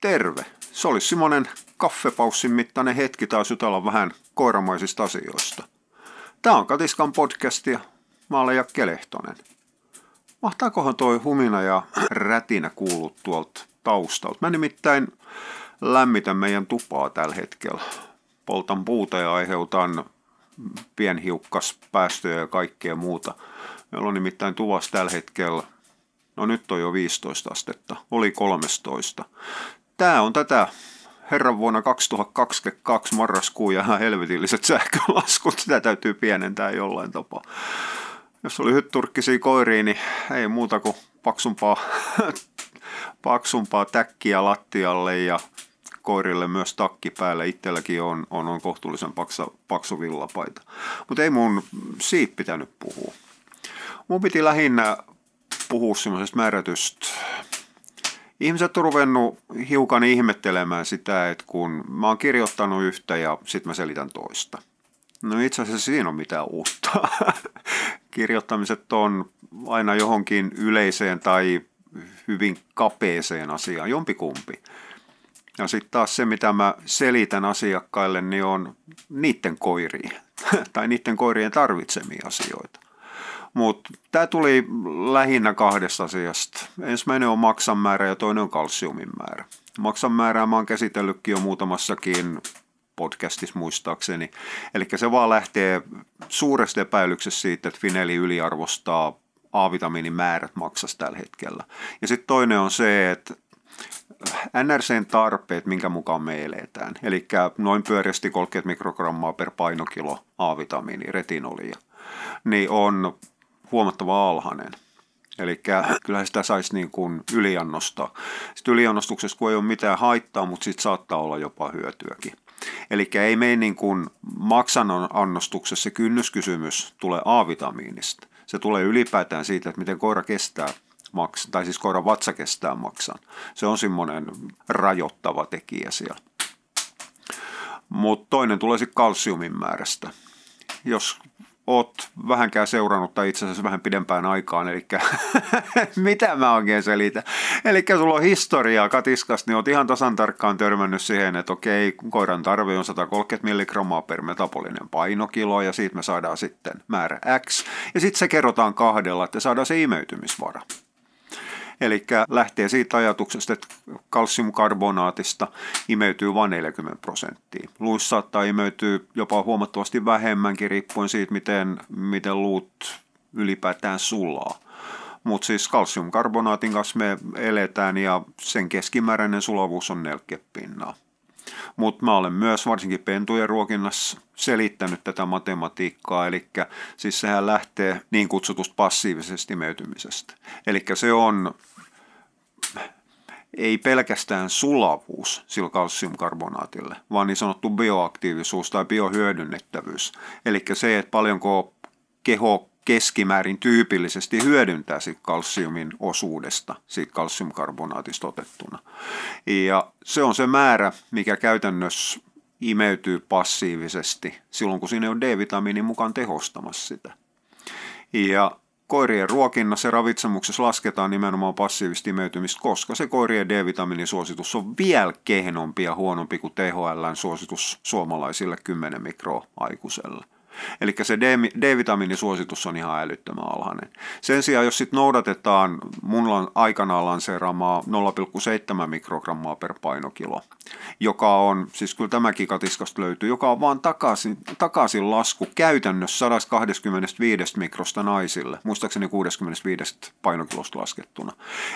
Terve! Se olisi semmoinen kaffepaussin mittainen hetki taas jutella vähän koiramaisista asioista. Tämä on Katiskan podcast ja mä olen Jakke Lehtonen. Mahtaakohan toi humina ja rätinä kuullut tuolta taustalta? Mä nimittäin lämmitän meidän tupaa tällä hetkellä. Poltan puuta ja aiheutan pienhiukkaspäästöjä ja kaikkea muuta. Meillä on nimittäin tuvassa tällä hetkellä No nyt on jo 15 astetta, oli 13. Tämä on tätä herran vuonna 2022 marraskuun ja ihan helvetilliset sähkölaskut. Sitä täytyy pienentää jollain tapaa. Jos oli hytturkkisia koiriin, niin ei muuta kuin paksumpaa, paksumpaa täkkiä lattialle ja koirille myös takki päälle. Itselläkin on, on, on kohtuullisen paksa, paksu villapaita. Mutta ei mun siitä pitänyt puhua. Mun piti lähinnä puhua semmoisesta määrätystä ihmiset on ruvennut hiukan ihmettelemään sitä, että kun mä oon kirjoittanut yhtä ja sitten mä selitän toista. No itse asiassa siinä on mitään uutta. Kirjoittamiset on aina johonkin yleiseen tai hyvin kapeeseen asiaan, jompikumpi. Ja sitten taas se, mitä mä selitän asiakkaille, niin on niiden koirien tai niiden koirien tarvitsemia asioita. Mutta tämä tuli lähinnä kahdesta asiasta. Ensimmäinen on maksan määrä ja toinen on kalsiumin määrä. Maksan määrää mä oon käsitellytkin jo muutamassakin podcastissa muistaakseni. Eli se vaan lähtee suuresta epäilyksestä siitä, että Fineli yliarvostaa A-vitamiinin määrät maksas tällä hetkellä. Ja sitten toinen on se, että NRCn tarpeet, minkä mukaan me eletään. Eli noin pyöreästi 30 mikrogrammaa per painokilo A-vitamiini, retinolia, niin on huomattava alhainen. Eli kyllä sitä saisi niin kuin yliannostaa. Sitten yliannostuksessa kun ei ole mitään haittaa, mutta sitten saattaa olla jopa hyötyäkin. Eli ei mene niin kuin maksanon annostuksessa se kynnyskysymys tulee A-vitamiinista. Se tulee ylipäätään siitä, että miten koira kestää maksan, tai siis koiran vatsa kestää maksan. Se on semmoinen rajoittava tekijä siellä. Mutta toinen tulee sitten kalsiumin määrästä. Jos oot vähänkään seurannut tai itse asiassa vähän pidempään aikaan, eli mitä mä oikein selitän. Eli sulla on historiaa katiskasta, niin oot ihan tasan tarkkaan törmännyt siihen, että okei, koiran tarve on 130 milligrammaa per metabolinen painokilo ja siitä me saadaan sitten määrä X ja sitten se kerrotaan kahdella, että saadaan se imeytymisvara. Eli lähtee siitä ajatuksesta, että kalsiumkarbonaatista imeytyy vain 40 prosenttia. Luissa saattaa imeytyä jopa huomattavasti vähemmänkin riippuen siitä, miten, miten luut ylipäätään sulaa. Mutta siis kalsiumkarbonaatin kanssa me eletään ja sen keskimääräinen sulavuus on 40 pinnaa. Mutta mä olen myös varsinkin pentujen ruokinnassa selittänyt tätä matematiikkaa, eli siis sehän lähtee niin kutsutusta passiivisesta imeytymisestä. Eli se on ei pelkästään sulavuus sillä kalsiumkarbonaatille, vaan niin sanottu bioaktiivisuus tai biohyödynnettävyys. Eli se, että paljonko keho keskimäärin tyypillisesti hyödyntää siitä kalsiumin osuudesta, siitä kalsiumkarbonaatista otettuna. Ja se on se määrä, mikä käytännössä imeytyy passiivisesti silloin, kun siinä on D-vitamiinin mukaan tehostamassa sitä. Ja koirien ruokinnassa ja ravitsemuksessa lasketaan nimenomaan passiivista imeytymistä, koska se koirien D-vitamiinisuositus on vielä kehnompi ja huonompi kuin THLn suositus suomalaisille 10 mikroaikuiselle. Eli se D-vitamiinisuositus on ihan älyttömän alhainen. Sen sijaan, jos sitten noudatetaan mun aikanaan lanseeraamaa 0,7 mikrogrammaa per painokilo, joka on, siis kyllä tämäkin katiskasta löytyy, joka on vaan takaisin, takaisin lasku käytännössä 125 mikrosta naisille, muistaakseni 65 painokilosta laskettuna.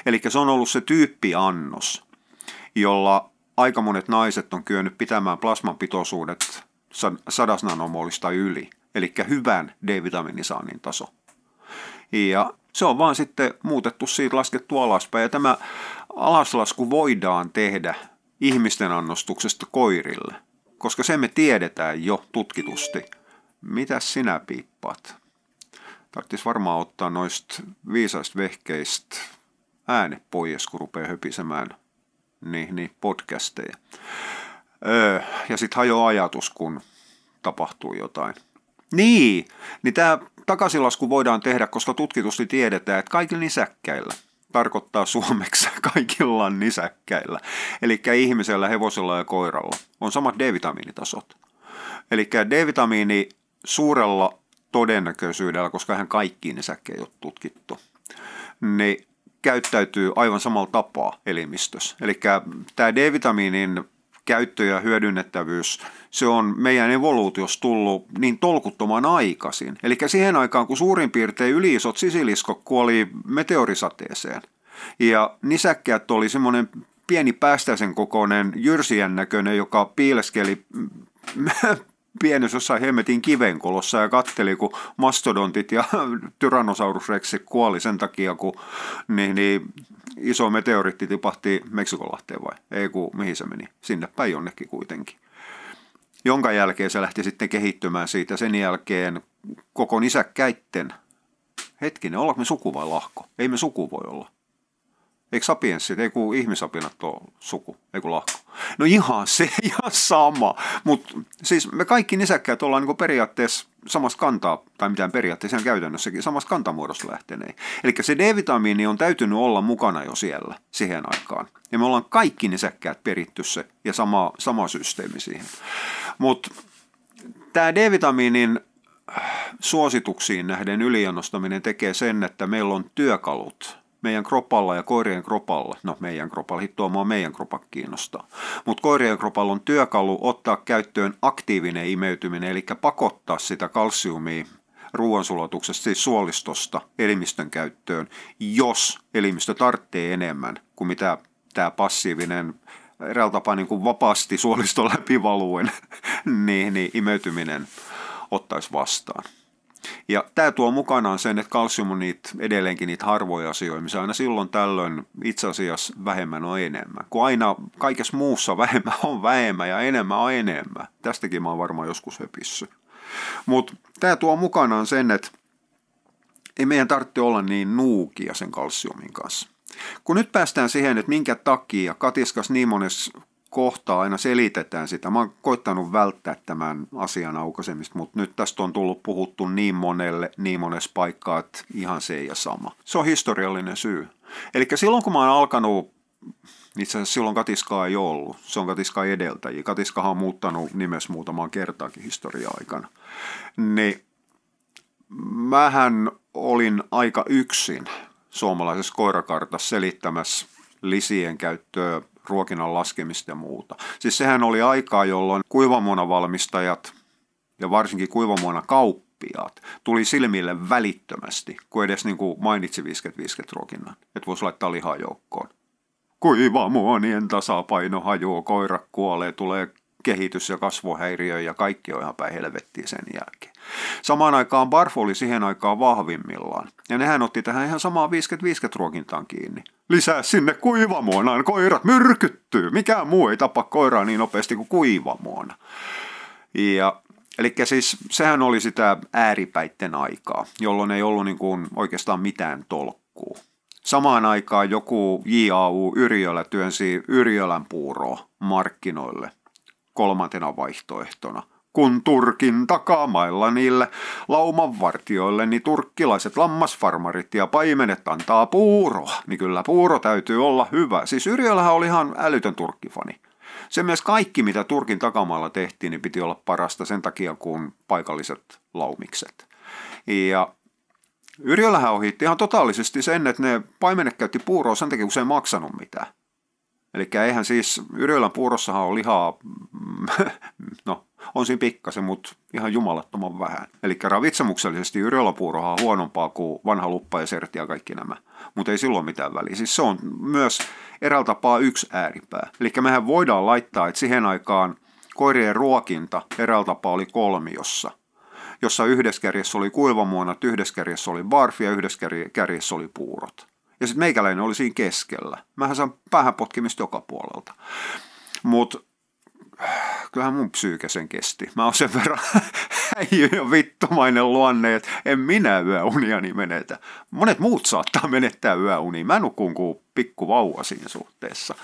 Eli se on ollut se tyyppiannos, jolla aika monet naiset on kyennyt pitämään plasman pitoisuudet sadas nanomolista yli, eli hyvän D-vitamiinisaannin taso. Ja se on vaan sitten muutettu siitä laskettu alaspäin, ja tämä alaslasku voidaan tehdä ihmisten annostuksesta koirille, koska se me tiedetään jo tutkitusti. Mitä sinä piippaat? Tarvitsisi varmaan ottaa noista viisaista vehkeistä ääne pois, kun rupeaa höpisemään niin, niin podcasteja. Öö, ja sitten hajoaa ajatus, kun tapahtuu jotain. Niin, niin tämä takaisinlasku voidaan tehdä, koska tutkitusti tiedetään, että kaikilla nisäkkäillä tarkoittaa suomeksi kaikilla nisäkkäillä. Eli ihmisellä, hevosella ja koiralla on samat D-vitamiinitasot. Eli D-vitamiini suurella todennäköisyydellä, koska hän kaikkiin nisäkkeen ei ole tutkittu, niin käyttäytyy aivan samalla tapaa elimistössä. Eli tämä D-vitamiinin käyttö ja hyödynnettävyys, se on meidän evoluutiossa tullut niin tolkuttoman aikaisin. Eli siihen aikaan, kun suurin piirtein yliisot sisiliskot kuoli meteorisateeseen, ja nisäkkäät oli semmoinen pieni päästäisen kokoinen jyrsien näköinen, joka piileskeli pienessä hemmetin kivenkolossa ja katteli, kun mastodontit ja Tyrannosaurus rex kuoli sen takia, kun niin, niin iso meteoritti tipahti Meksikonlahteen vai? Ei kun mihin se meni? Sinne päin jonnekin kuitenkin. Jonka jälkeen se lähti sitten kehittymään siitä. Sen jälkeen koko nisäkkäitten, hetkinen, ollaanko me suku vai lahko? Ei me suku voi olla. Eikö sapienssit, ei kun ihmisapinat ole suku, ei kun lahko. No ihan se, ihan sama. Mutta siis me kaikki nisäkkäät ollaan niin periaatteessa samasta kantaa, tai mitään periaatteessa käytännössäkin, samasta kantamuodosta lähteneen. Eli se D-vitamiini on täytynyt olla mukana jo siellä siihen aikaan. Ja me ollaan kaikki nisäkkäät peritty se ja sama, sama systeemi siihen. Mutta tämä D-vitamiinin suosituksiin nähden yliannostaminen tekee sen, että meillä on työkalut – meidän kropalla ja koirien kropalla, no meidän kropalla, hittoa meidän kropak kiinnostaa, mutta koirien kropalla on työkalu ottaa käyttöön aktiivinen imeytyminen, eli pakottaa sitä kalsiumia ruoansulatuksesta, siis suolistosta elimistön käyttöön, jos elimistö tarvitsee enemmän kuin mitä tämä passiivinen eräällä tapaa niin kuin vapaasti suoliston läpi valuen, niin, niin imeytyminen ottaisi vastaan. Ja tämä tuo mukanaan sen, että kalsium on niitä, edelleenkin niitä harvoja asioita, missä aina silloin tällöin itse asiassa vähemmän on enemmän. Kun aina kaikessa muussa vähemmän on vähemmän ja enemmän on enemmän. Tästäkin mä oon varmaan joskus höpissy. Mutta tämä tuo mukanaan sen, että ei meidän tarvitse olla niin nuukia sen kalsiumin kanssa. Kun nyt päästään siihen, että minkä takia katiskas niin monessa kohtaa aina selitetään sitä. Mä oon koittanut välttää tämän asian aukaisemista, mutta nyt tästä on tullut puhuttu niin monelle, niin monessa paikkaa, että ihan se ja sama. Se on historiallinen syy. Eli silloin kun mä oon alkanut itse asiassa silloin Katiskaa ei ollut. Se on Katiska edeltäjiä. Katiskahan on muuttanut nimessä muutamaan kertaakin historia-aikana. Niin mähän olin aika yksin suomalaisessa koirakartassa selittämässä lisien käyttöä ruokinnan laskemista ja muuta. Siis sehän oli aikaa, jolloin kuivamuonavalmistajat ja varsinkin kuivamuona kauppiaat tuli silmille välittömästi, kun edes niin kuin mainitsi 50-50 ruokinnan, että voisi laittaa lihaa joukkoon. Kuivamuonien tasapaino hajoaa, koira kuolee, tulee kehitys- ja kasvohäiriö ja kaikki on ihan päin helvettiin sen jälkeen. Samaan aikaan Barf oli siihen aikaan vahvimmillaan. Ja nehän otti tähän ihan samaan 50-50 ruokintaan kiinni. Lisää sinne kuivamuonaan, koirat myrkyttyy. Mikään muu ei tapa koiraa niin nopeasti kuin kuivamuona. Ja Eli siis sehän oli sitä ääripäitten aikaa, jolloin ei ollut niin kuin oikeastaan mitään tolkkuu. Samaan aikaan joku JAU Yrjölä työnsi Yrjölän puuroa markkinoille kolmantena vaihtoehtona kun Turkin takamailla niille laumanvartioille, niin turkkilaiset lammasfarmarit ja paimenet antaa puuroa, niin kyllä puuro täytyy olla hyvä. Siis Yrjölähän oli ihan älytön turkkifani. Se myös kaikki, mitä Turkin takamailla tehtiin, niin piti olla parasta sen takia, kuin paikalliset laumikset. Ja Yrjölähän ohitti ihan totaalisesti sen, että ne paimenet käytti puuroa sen takia, kun se ei maksanut mitään. Eli eihän siis Yrjölän puurossahan ole lihaa, no on siinä pikkasen, mutta ihan jumalattoman vähän. Eli ravitsemuksellisesti yrjölapuuroha on huonompaa kuin vanha luppa ja sertti ja kaikki nämä. Mutta ei silloin mitään väliä. Siis se on myös eräällä tapaa yksi ääripää. Eli mehän voidaan laittaa, että siihen aikaan koirien ruokinta eräällä tapaa oli kolmiossa jossa yhdessä kärjessä oli kuivamuonat, yhdessä kärjessä oli barfi ja yhdessä kärjessä oli puurot. Ja sitten meikäläinen oli siinä keskellä. Mähän saan päähän potkimista joka puolelta. Mutta kyllähän mun psyyke sen kesti. Mä oon sen verran häijy ja vittumainen luonne, että en minä yöuniani menetä. Monet muut saattaa menettää yöuni. Mä nukun kuin pikku vauva siinä suhteessa.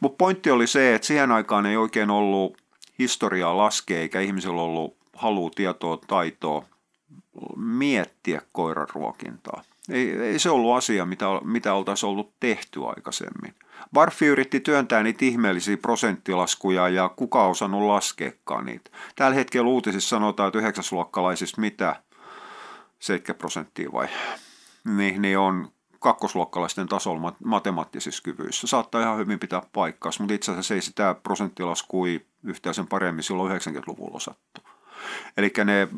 Mutta pointti oli se, että siihen aikaan ei oikein ollut historiaa laskea, eikä ihmisillä ollut halu, tietoa, taitoa miettiä koiran ruokintaa. Ei, ei se ollut asia, mitä, mitä oltaisiin ollut tehty aikaisemmin. Barfi yritti työntää niitä ihmeellisiä prosenttilaskuja ja kuka on osannut laskeekaan niitä. Tällä hetkellä uutisissa sanotaan, että yhdeksäsluokkalaisista mitä 70 prosenttia vai niin, niin on kakkosluokkalaisten tasolla matemaattisissa kyvyissä. Saattaa ihan hyvin pitää paikkaa, mutta itse asiassa ei sitä prosenttilaskua yhtään sen paremmin silloin 90-luvulla osattu. Eli ne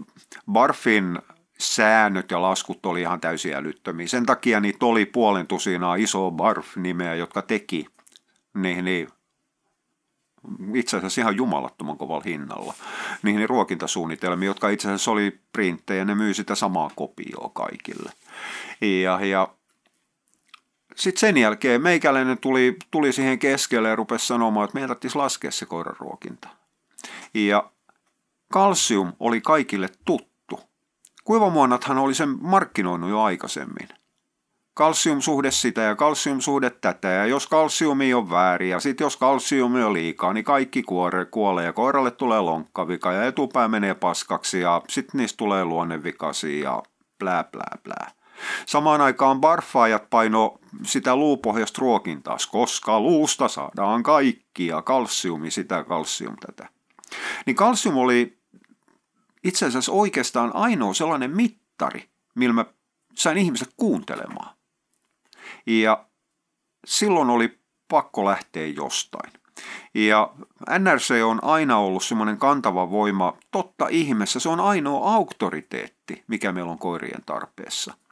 Barfin säännöt ja laskut oli ihan täysin älyttömiä. Sen takia niitä oli puolen tusinaa iso Barf-nimeä, jotka teki niin, niin itse asiassa ihan jumalattoman kovalla hinnalla niihin ruokintasuunnitelmiin, jotka itse asiassa oli printtejä, ne myy sitä samaa kopioa kaikille. Ja, ja sitten sen jälkeen meikäläinen tuli, tuli siihen keskelle ja rupesi sanomaan, että meidän tarvitsisi laskea se koiran ruokinta. Ja kalsium oli kaikille tuttu. Kuivamuonathan oli sen markkinoinut jo aikaisemmin. Kalsiumsuhde sitä ja kalsiumsuhde tätä ja jos kalsiumi on väärin ja sitten jos kalsiumi on liikaa, niin kaikki kuore, kuolee ja koiralle tulee lonkkavika ja etupää menee paskaksi ja sitten niistä tulee luonnevikasi ja plää plää plää. Samaan aikaan barfaajat paino sitä luupohjasta ruokintaa, koska luusta saadaan kaikkia, kalsiumi sitä, kalsium tätä. Niin kalsium oli itse asiassa oikeastaan ainoa sellainen mittari, millä mä sain ihmiset kuuntelemaan. Ja silloin oli pakko lähteä jostain. Ja NRC on aina ollut semmoinen kantava voima, totta ihmeessä, se on ainoa auktoriteetti, mikä meillä on koirien tarpeessa –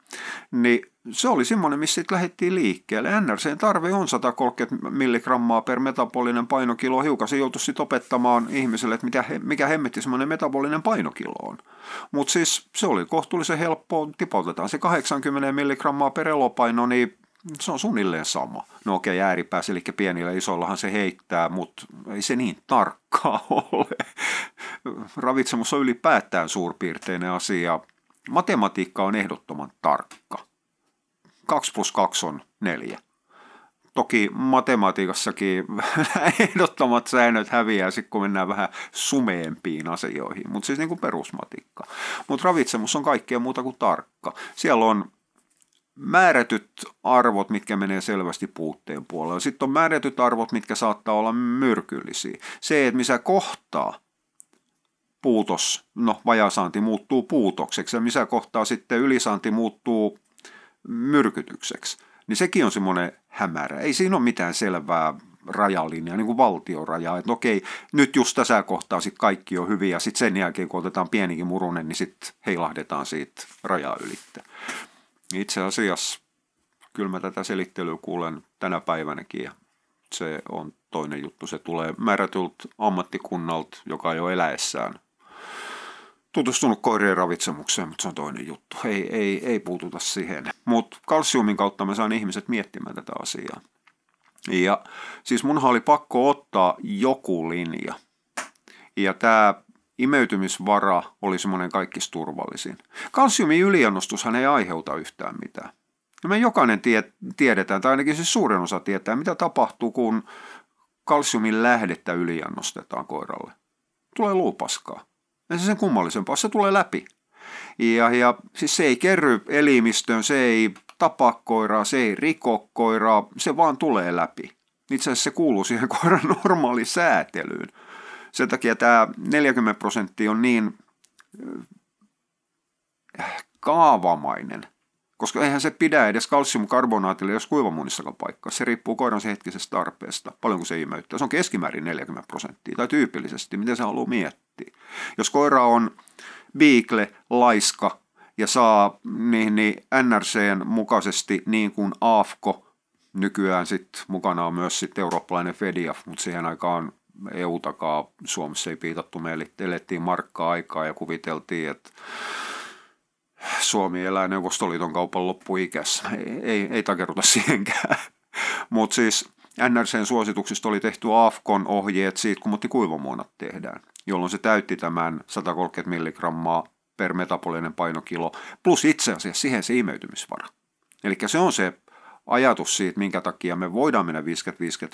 niin se oli semmoinen, missä sitten lähdettiin liikkeelle. NRCn tarve on 130 milligrammaa per metabolinen painokilo. Hiukan se joutui sitten opettamaan ihmiselle, että mitä, mikä hemmetti semmoinen metabolinen painokilo on. Mutta siis se oli kohtuullisen helppoa. Tipautetaan se 80 milligrammaa per elopaino, niin se on suunnilleen sama. No okei, okay, ääripäässä, eli pienillä isollahan se heittää, mutta ei se niin tarkkaa ole. Ravitsemus on ylipäätään suurpiirteinen asia Matematiikka on ehdottoman tarkka. 2 plus 2 on 4. Toki matematiikassakin ehdottomat säännöt häviää sitten, kun mennään vähän sumeempiin asioihin, mutta siis niin kuin perusmatikka. Mutta ravitsemus on kaikkea muuta kuin tarkka. Siellä on määrätyt arvot, mitkä menee selvästi puutteen puolelle. Sitten on määrätyt arvot, mitkä saattaa olla myrkyllisiä. Se, että missä kohtaa puutos, no vajasaanti muuttuu puutokseksi ja missä kohtaa sitten ylisaanti muuttuu myrkytykseksi. Niin sekin on semmoinen hämärä. Ei siinä ole mitään selvää rajalinjaa, niin kuin valtioraja, että okei, nyt just tässä kohtaa sitten kaikki on hyviä, ja sitten sen jälkeen, kun otetaan pienikin murunen, niin sitten heilahdetaan siitä rajaa ylitte. Itse asiassa kyllä mä tätä selittelyä kuulen tänä päivänäkin, ja se on toinen juttu. Se tulee määrätyltä ammattikunnalta, joka ole eläessään tutustunut koirien ravitsemukseen, mutta se on toinen juttu. Ei, ei, ei puututa siihen. Mutta kalsiumin kautta mä saan ihmiset miettimään tätä asiaa. Ja siis munhan oli pakko ottaa joku linja. Ja tämä imeytymisvara oli semmoinen kaikista turvallisin. Kalsiumin yliannostushan ei aiheuta yhtään mitään. Ja me jokainen tie, tiedetään, tai ainakin siis suurin osa tietää, mitä tapahtuu, kun kalsiumin lähdettä yliannostetaan koiralle. Tulee luupaskaa. Ei se sen kummallisempaa, se tulee läpi. Ja, ja siis se ei kerry elimistöön, se ei tapa koiraa, se ei riko koiraa, se vaan tulee läpi. Itse asiassa se kuuluu siihen koiran normaaliin säätelyyn. Sen takia tämä 40 prosenttia on niin äh, kaavamainen, koska eihän se pidä edes kalsiumkarbonaatille, jos kuivamuunissakaan paikkaa. Se riippuu koiran hetkisestä tarpeesta, paljonko se imeyttää. Se on keskimäärin 40 prosenttia, tai tyypillisesti, miten se haluaa miettiä. Jos koira on biikle, laiska ja saa niin, niin NRCn mukaisesti niin kuin AFKO, nykyään sitten mukana on myös sitten eurooppalainen FEDIAF, mutta siihen aikaan EU-takaa Suomessa ei piitattu, me elettiin markkaa aikaa ja kuviteltiin, että Suomi elää Neuvostoliiton kaupan loppuikässä. Ei, ei, ei takeruta siihenkään. Mutta siis NRCn suosituksista oli tehty AFKon ohjeet siitä, kun mutti kuivamuonat tehdään, jolloin se täytti tämän 130 milligrammaa per metabolinen painokilo, plus itse asiassa siihen se imeytymisvara. Eli se on se ajatus siitä, minkä takia me voidaan mennä 50-50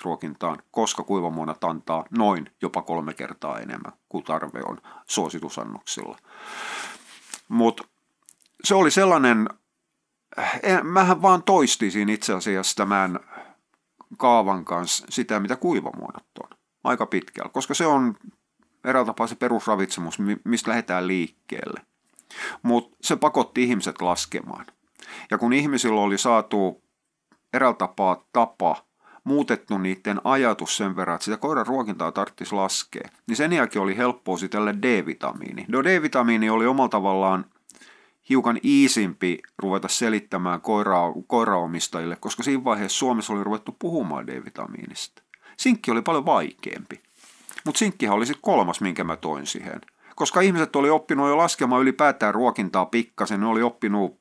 ruokintaan, koska kuivamuonat antaa noin jopa kolme kertaa enemmän kuin tarve on suositusannoksilla. Mutta se oli sellainen en, mähän vaan toistisin itse asiassa tämän kaavan kanssa sitä, mitä kuivamuodot on aika pitkällä, koska se on eräällä tapaa se perusravitsemus, mistä lähdetään liikkeelle. Mutta se pakotti ihmiset laskemaan. Ja kun ihmisillä oli saatu eräällä tapaa tapa, muutettu niiden ajatus sen verran, että sitä koiran ruokintaa tarvitsisi laskea, niin sen jälkeen oli helppoa tälle D-vitamiini. No D-vitamiini oli omalla tavallaan hiukan iisimpi ruveta selittämään koira, koiraomistajille, koska siinä vaiheessa Suomessa oli ruvettu puhumaan D-vitamiinista. Sinkki oli paljon vaikeampi. Mutta sinkkihän oli sitten kolmas, minkä mä toin siihen. Koska ihmiset oli oppinut jo laskemaan ylipäätään ruokintaa pikkasen, ne oli oppinut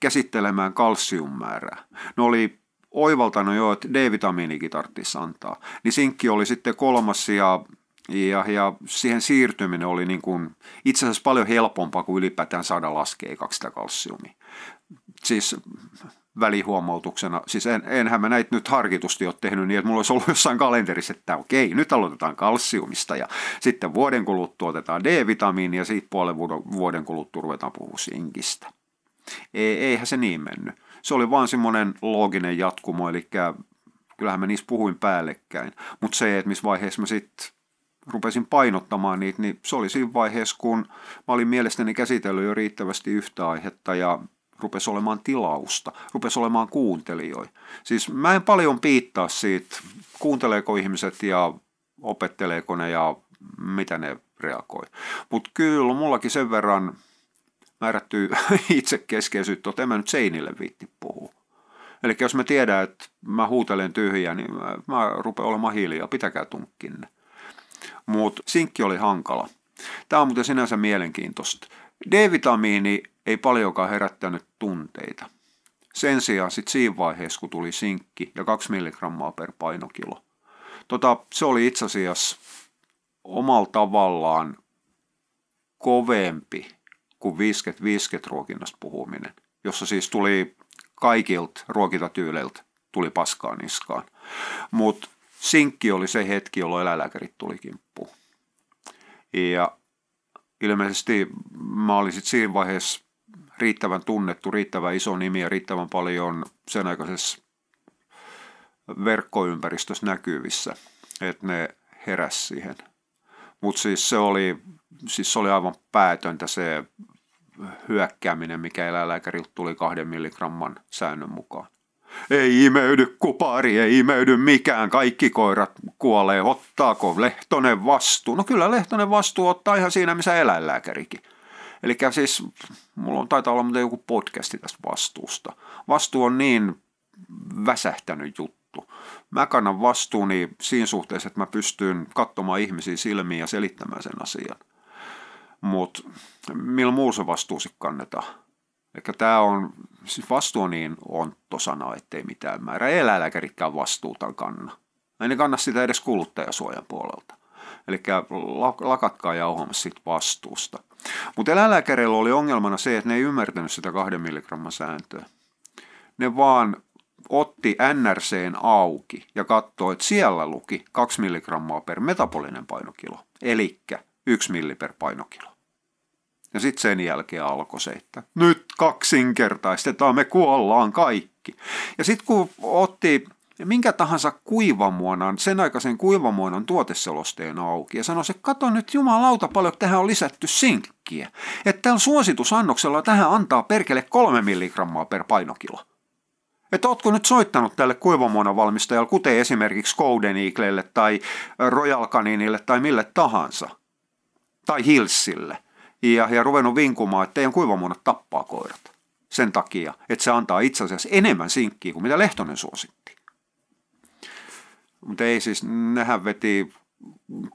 käsittelemään kalsiummäärää. Ne oli oivaltanut jo, että D-vitamiinikin tarvitsisi antaa. Niin sinkki oli sitten kolmas ja, ja, ja siihen siirtyminen oli niin kuin itse asiassa paljon helpompaa kuin ylipäätään saada laskea kaksi kalsiumia. Siis välihuomautuksena, siis en, enhän mä näitä nyt harkitusti ole tehnyt niin, että mulla olisi ollut jossain kalenterissa, että okei, nyt aloitetaan kalsiumista ja sitten vuoden kuluttua otetaan D-vitamiini ja sitten puolen vuoden kuluttua ruvetaan puhua sinkistä. Ei, eihän se niin mennyt. Se oli vaan semmoinen looginen jatkumo, eli kyllähän mä niistä puhuin päällekkäin. Mutta se, että missä vaiheessa mä sitten rupesin painottamaan niitä, niin se oli siinä vaiheessa, kun mä olin mielestäni käsitellyt jo riittävästi yhtä aihetta ja rupesi olemaan tilausta, rupesi olemaan kuuntelijoita. Siis mä en paljon piittaa siitä, kuunteleeko ihmiset ja opetteleeko ne ja mitä ne reagoi. Mutta kyllä mullakin sen verran määrättyy itsekeskeisyyttä, että en mä nyt seinille viitti puhua. Eli jos mä tiedän, että mä huutelen tyhjää, niin mä, mä rupean olemaan hiljaa, pitäkää tunkkinne. Mutta sinkki oli hankala. Tämä on muuten sinänsä mielenkiintoista. D-vitamiini ei paljonkaan herättänyt tunteita. Sen sijaan sitten siinä vaiheessa, kun tuli sinkki ja 2 milligrammaa per painokilo. Tota, se oli itse asiassa omalla tavallaan kovempi kuin 50-50 ruokinnasta puhuminen, jossa siis tuli kaikilta ruokintatyyleiltä tuli paskaa niskaan. Mutta sinkki oli se hetki, jolloin eläinlääkärit tuli kimppuun. Ja ilmeisesti mä olin sitten siinä vaiheessa riittävän tunnettu, riittävän iso nimi ja riittävän paljon sen aikaisessa verkkoympäristössä näkyvissä, että ne heräs siihen. Mutta siis se oli, siis se oli aivan päätöntä se hyökkääminen, mikä eläinlääkäriltä tuli kahden milligramman säännön mukaan. Ei imeydy kupari, ei imeydy mikään, kaikki koirat kuolee, ottaako Lehtonen vastuu? No kyllä Lehtonen vastuu ottaa ihan siinä, missä eläinlääkärikin. Eli siis, mulla on taitaa olla muuten joku podcasti tästä vastuusta. Vastuu on niin väsähtänyt juttu. Mä kannan vastuuni siinä suhteessa, että mä pystyn katsomaan ihmisiä silmiin ja selittämään sen asian. Mutta millä muu se vastuu sitten kannetaan? Eli tämä on, siis vastuu on niin onttosana, ettei mitään määrä. Eläinlääkäritkään vastuuta kanna. Ei ne kanna sitä edes kuluttajasuojan puolelta. Eli lakatkaa jauhamassa siitä vastuusta. Mutta eläinlääkäreillä oli ongelmana se, että ne ei ymmärtänyt sitä kahden milligramman sääntöä. Ne vaan otti NRCn auki ja katsoi, että siellä luki 2 milligrammaa per metabolinen painokilo, eli 1 milli per painokilo. Ja sitten sen jälkeen alkoi se, että nyt kaksinkertaistetaan, me kuollaan kaikki. Ja sitten kun otti minkä tahansa kuivamuonan, sen aikaisen kuivamuonan tuoteselosteen auki ja sanoi, että kato nyt jumalauta paljon, tähän on lisätty sinkkiä. Että tällä suositusannoksella tähän antaa perkele kolme milligrammaa per painokilo. Että ootko nyt soittanut tälle kuivamuonan valmistajalle, kuten esimerkiksi Golden Eaglelle tai Royal Caninille tai mille tahansa, tai Hillsille – ja, ja ruvennut vinkumaan, että teidän kuivamuonat tappaa koirat sen takia, että se antaa itse asiassa enemmän sinkkiä kuin mitä Lehtonen suositti. Mutta ei siis, nehän veti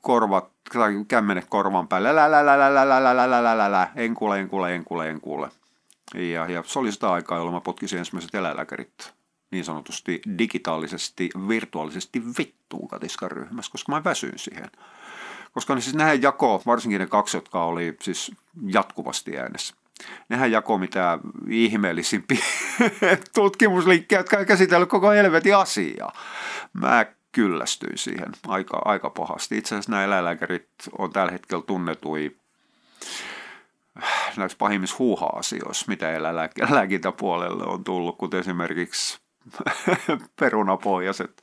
korvat, tai kämmenet korvan päälle, lä, lä, lä, lä, lä, lä, lä, lä, lä, lä, lä, en kuule, en kuule, en kuule, en kuule. Ja, ja se oli sitä aikaa, jolloin mä potkisin ensimmäiset eläinlääkärit niin sanotusti digitaalisesti, virtuaalisesti vittuun katiskan ryhmässä, koska mä väsyin siihen. Koska ne siis nehän jako, varsinkin ne kaksi, jotka oli siis jatkuvasti äänessä. Nehän jako mitä ihmeellisimpiä tutkimusliikkeitä, jotka on käsitellyt koko helvetin asiaa. Mä kyllästyin siihen aika, aika pahasti. Itse asiassa nämä eläinlääkärit on tällä hetkellä tunnetui näissä pahimmissa huuha-asioissa, mitä eläinlääkintäpuolelle on tullut, kuten esimerkiksi perunapohjaiset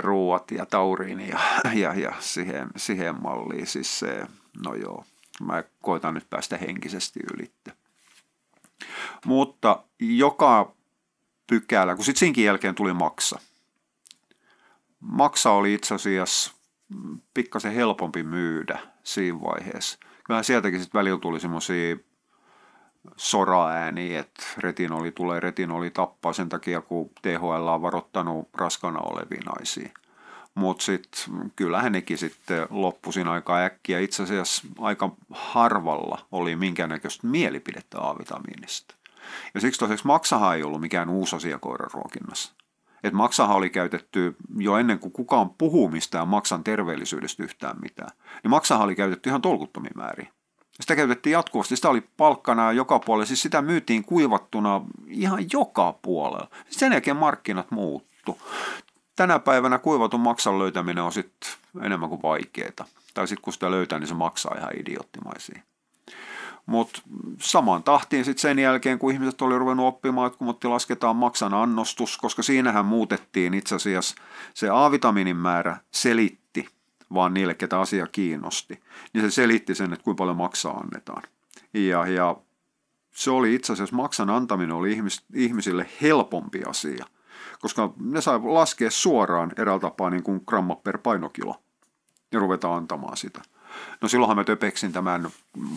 ruuat ja tauriini ja, ja, ja siihen, siihen malliin. Siis se, no joo, mä koitan nyt päästä henkisesti ylitte. Mutta joka pykälä, kun sitten siinkin jälkeen tuli maksa. Maksa oli itse asiassa pikkasen helpompi myydä siinä vaiheessa. Kyllähän sieltäkin sitten välillä tuli semmoisia soraääniä, että retinoli tulee, retinoli tappaa sen takia, kun THL on varoittanut raskana olevia naisia. Mutta sitten kyllähän nekin sitten loppuisin aika äkkiä. Itse asiassa aika harvalla oli minkäännäköistä mielipidettä A-vitamiinista. Ja siksi tosiaan maksahan ei ollut mikään uusi asia koiraruokinnassa. Et maksahan oli käytetty jo ennen kuin kukaan puhuu mistään maksan terveellisyydestä yhtään mitään. Niin maksahan oli käytetty ihan tolkuttomia määriä. Sitä käytettiin jatkuvasti, sitä oli palkkana joka puolella, siis sitä myytiin kuivattuna ihan joka puolella. Sen jälkeen markkinat muuttu. Tänä päivänä kuivatun maksan löytäminen on sitten enemmän kuin vaikeaa. Tai sitten kun sitä löytää, niin se maksaa ihan idioottimaisia. Mutta samaan tahtiin sitten sen jälkeen, kun ihmiset oli ruvennut oppimaan, että kun lasketaan maksan annostus, koska siinähän muutettiin itse asiassa se A-vitamiinin määrä selitti vaan niille, ketä asia kiinnosti, niin se selitti sen, että kuinka paljon maksaa annetaan. Ja, ja se oli itse asiassa, maksan antaminen oli ihmis, ihmisille helpompi asia, koska ne sai laskea suoraan eräällä tapaa niin kuin gramma per painokilo ja ruveta antamaan sitä. No silloinhan mä töpeksin tämän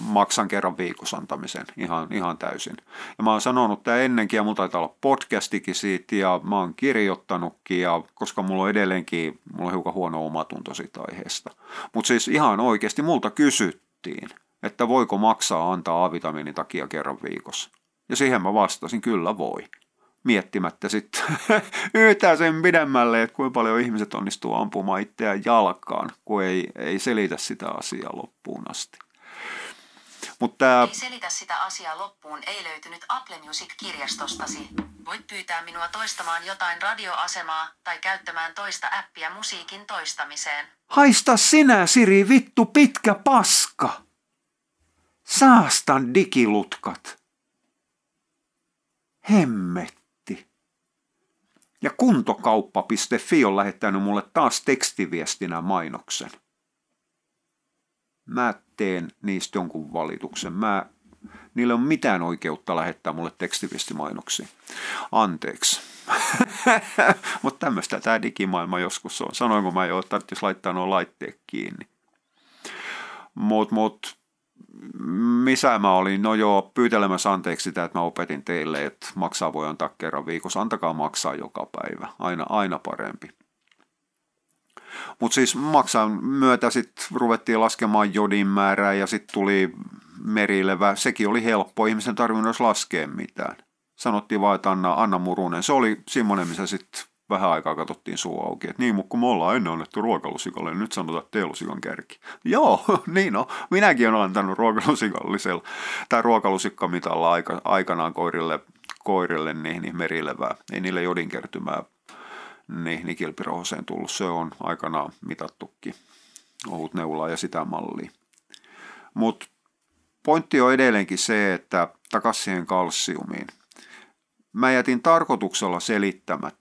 maksan kerran viikossa antamisen ihan, ihan täysin. Ja mä oon sanonut tämä ennenkin ja mulla taitaa olla podcastikin siitä ja mä oon kirjoittanutkin ja koska mulla on edelleenkin, mulla on hiukan huono omatunto siitä aiheesta. Mutta siis ihan oikeasti multa kysyttiin, että voiko maksaa antaa A-vitamiinin takia kerran viikossa. Ja siihen mä vastasin, kyllä voi miettimättä sitten yhtään sen pidemmälle, että kuinka paljon ihmiset onnistuu ampumaan itseään jalkaan, kun ei, ei selitä sitä asiaa loppuun asti. Mutta tää... Ei selitä sitä asiaa loppuun ei löytynyt Apple Music-kirjastostasi. Voit pyytää minua toistamaan jotain radioasemaa tai käyttämään toista appia musiikin toistamiseen. Haista sinä, Siri, vittu pitkä paska! Saastan digilutkat. Hemmet. Ja kuntokauppa.fi on lähettänyt mulle taas tekstiviestinä mainoksen. Mä teen niistä jonkun valituksen. Mä, niillä on mitään oikeutta lähettää mulle tekstiviestimainoksia. Anteeksi. Mutta tämmöistä tämä digimaailma joskus on. Sanoinko mä jo, että tarvitsisi laittaa nuo laitteet kiinni. Mutta mut, missä mä olin? No joo, pyytelemässä anteeksi sitä, että mä opetin teille, että maksaa voi antaa kerran viikossa. Antakaa maksaa joka päivä. Aina, aina parempi. Mutta siis maksan myötä sitten ruvettiin laskemaan jodin määrää ja sitten tuli merilevä. Sekin oli helppo, ihmisen tarvinnut laskea mitään. Sanottiin vaan, että anna, anna murunen. Se oli semmoinen, missä sitten vähän aikaa katsottiin suu auki, että niin, mutta kun me ollaan ennen annettu ruokalusikalle, niin nyt sanotaan, että teelusikan kärki. Joo, niin no, minäkin olen antanut ruokalusikallisella tai ruokalusikkamitalla aika, aikanaan koirille, koirille niin, niin merilevää. Ei niille jodinkertymää niin, niin kilpirohoseen tullut. Se on aikanaan mitattukin ohut neulaa ja sitä mallia. Mutta pointti on edelleenkin se, että takaisin kalsiumiin. Mä jätin tarkoituksella selittämättä,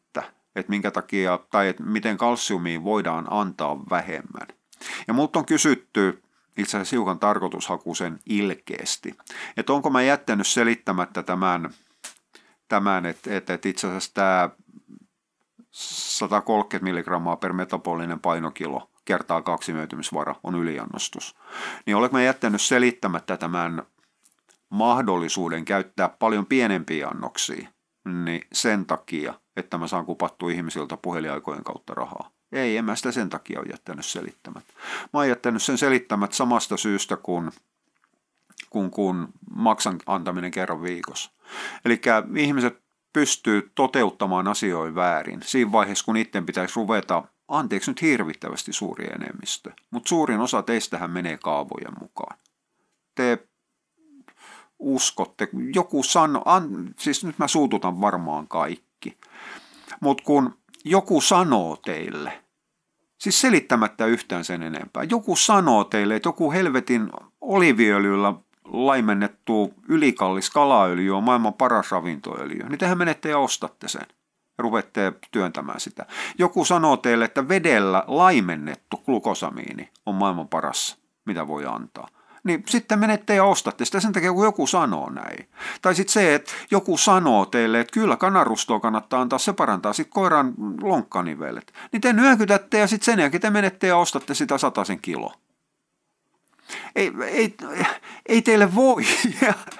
että minkä takia, tai että miten kalsiumia voidaan antaa vähemmän. Ja multa on kysytty itse asiassa hiukan tarkoitushakuisen ilkeästi, että onko mä jättänyt selittämättä tämän, tämän että, että, että itse asiassa tämä 130 milligrammaa per metabolinen painokilo kertaa kaksi myytymisvara on yliannostus. Niin olenko mä jättänyt selittämättä tämän mahdollisuuden käyttää paljon pienempiä annoksia, niin sen takia, että mä saan kupattua ihmisiltä puheliaikojen kautta rahaa. Ei, en mä sitä sen takia ole jättänyt selittämättä. Mä oon jättänyt sen selittämättä samasta syystä kuin kun, kun maksan antaminen kerran viikossa. Eli ihmiset pystyy toteuttamaan asioita väärin siinä vaiheessa, kun itse pitäisi ruveta, anteeksi nyt hirvittävästi suuri enemmistö, mutta suurin osa teistähän menee kaavojen mukaan. Te uskotte, joku sano, an, siis nyt mä suututan varmaan kaikki, mutta kun joku sanoo teille, siis selittämättä yhtään sen enempää, joku sanoo teille, että joku helvetin oliviöljyllä laimennettu ylikallis kalaöljy on maailman paras ravintoöljy, niin tehän menette ja ostatte sen ruvette työntämään sitä. Joku sanoo teille, että vedellä laimennettu glukosamiini on maailman paras, mitä voi antaa niin sitten menette ja ostatte sitä sen takia, kun joku sanoo näin. Tai sitten se, että joku sanoo teille, että kyllä kanarustoa kannattaa antaa, se parantaa sitten koiran lonkkanivelet. Niin te nyökytätte ja sitten sen jälkeen te menette ja ostatte sitä sen kilo. Ei, ei, ei teille voi,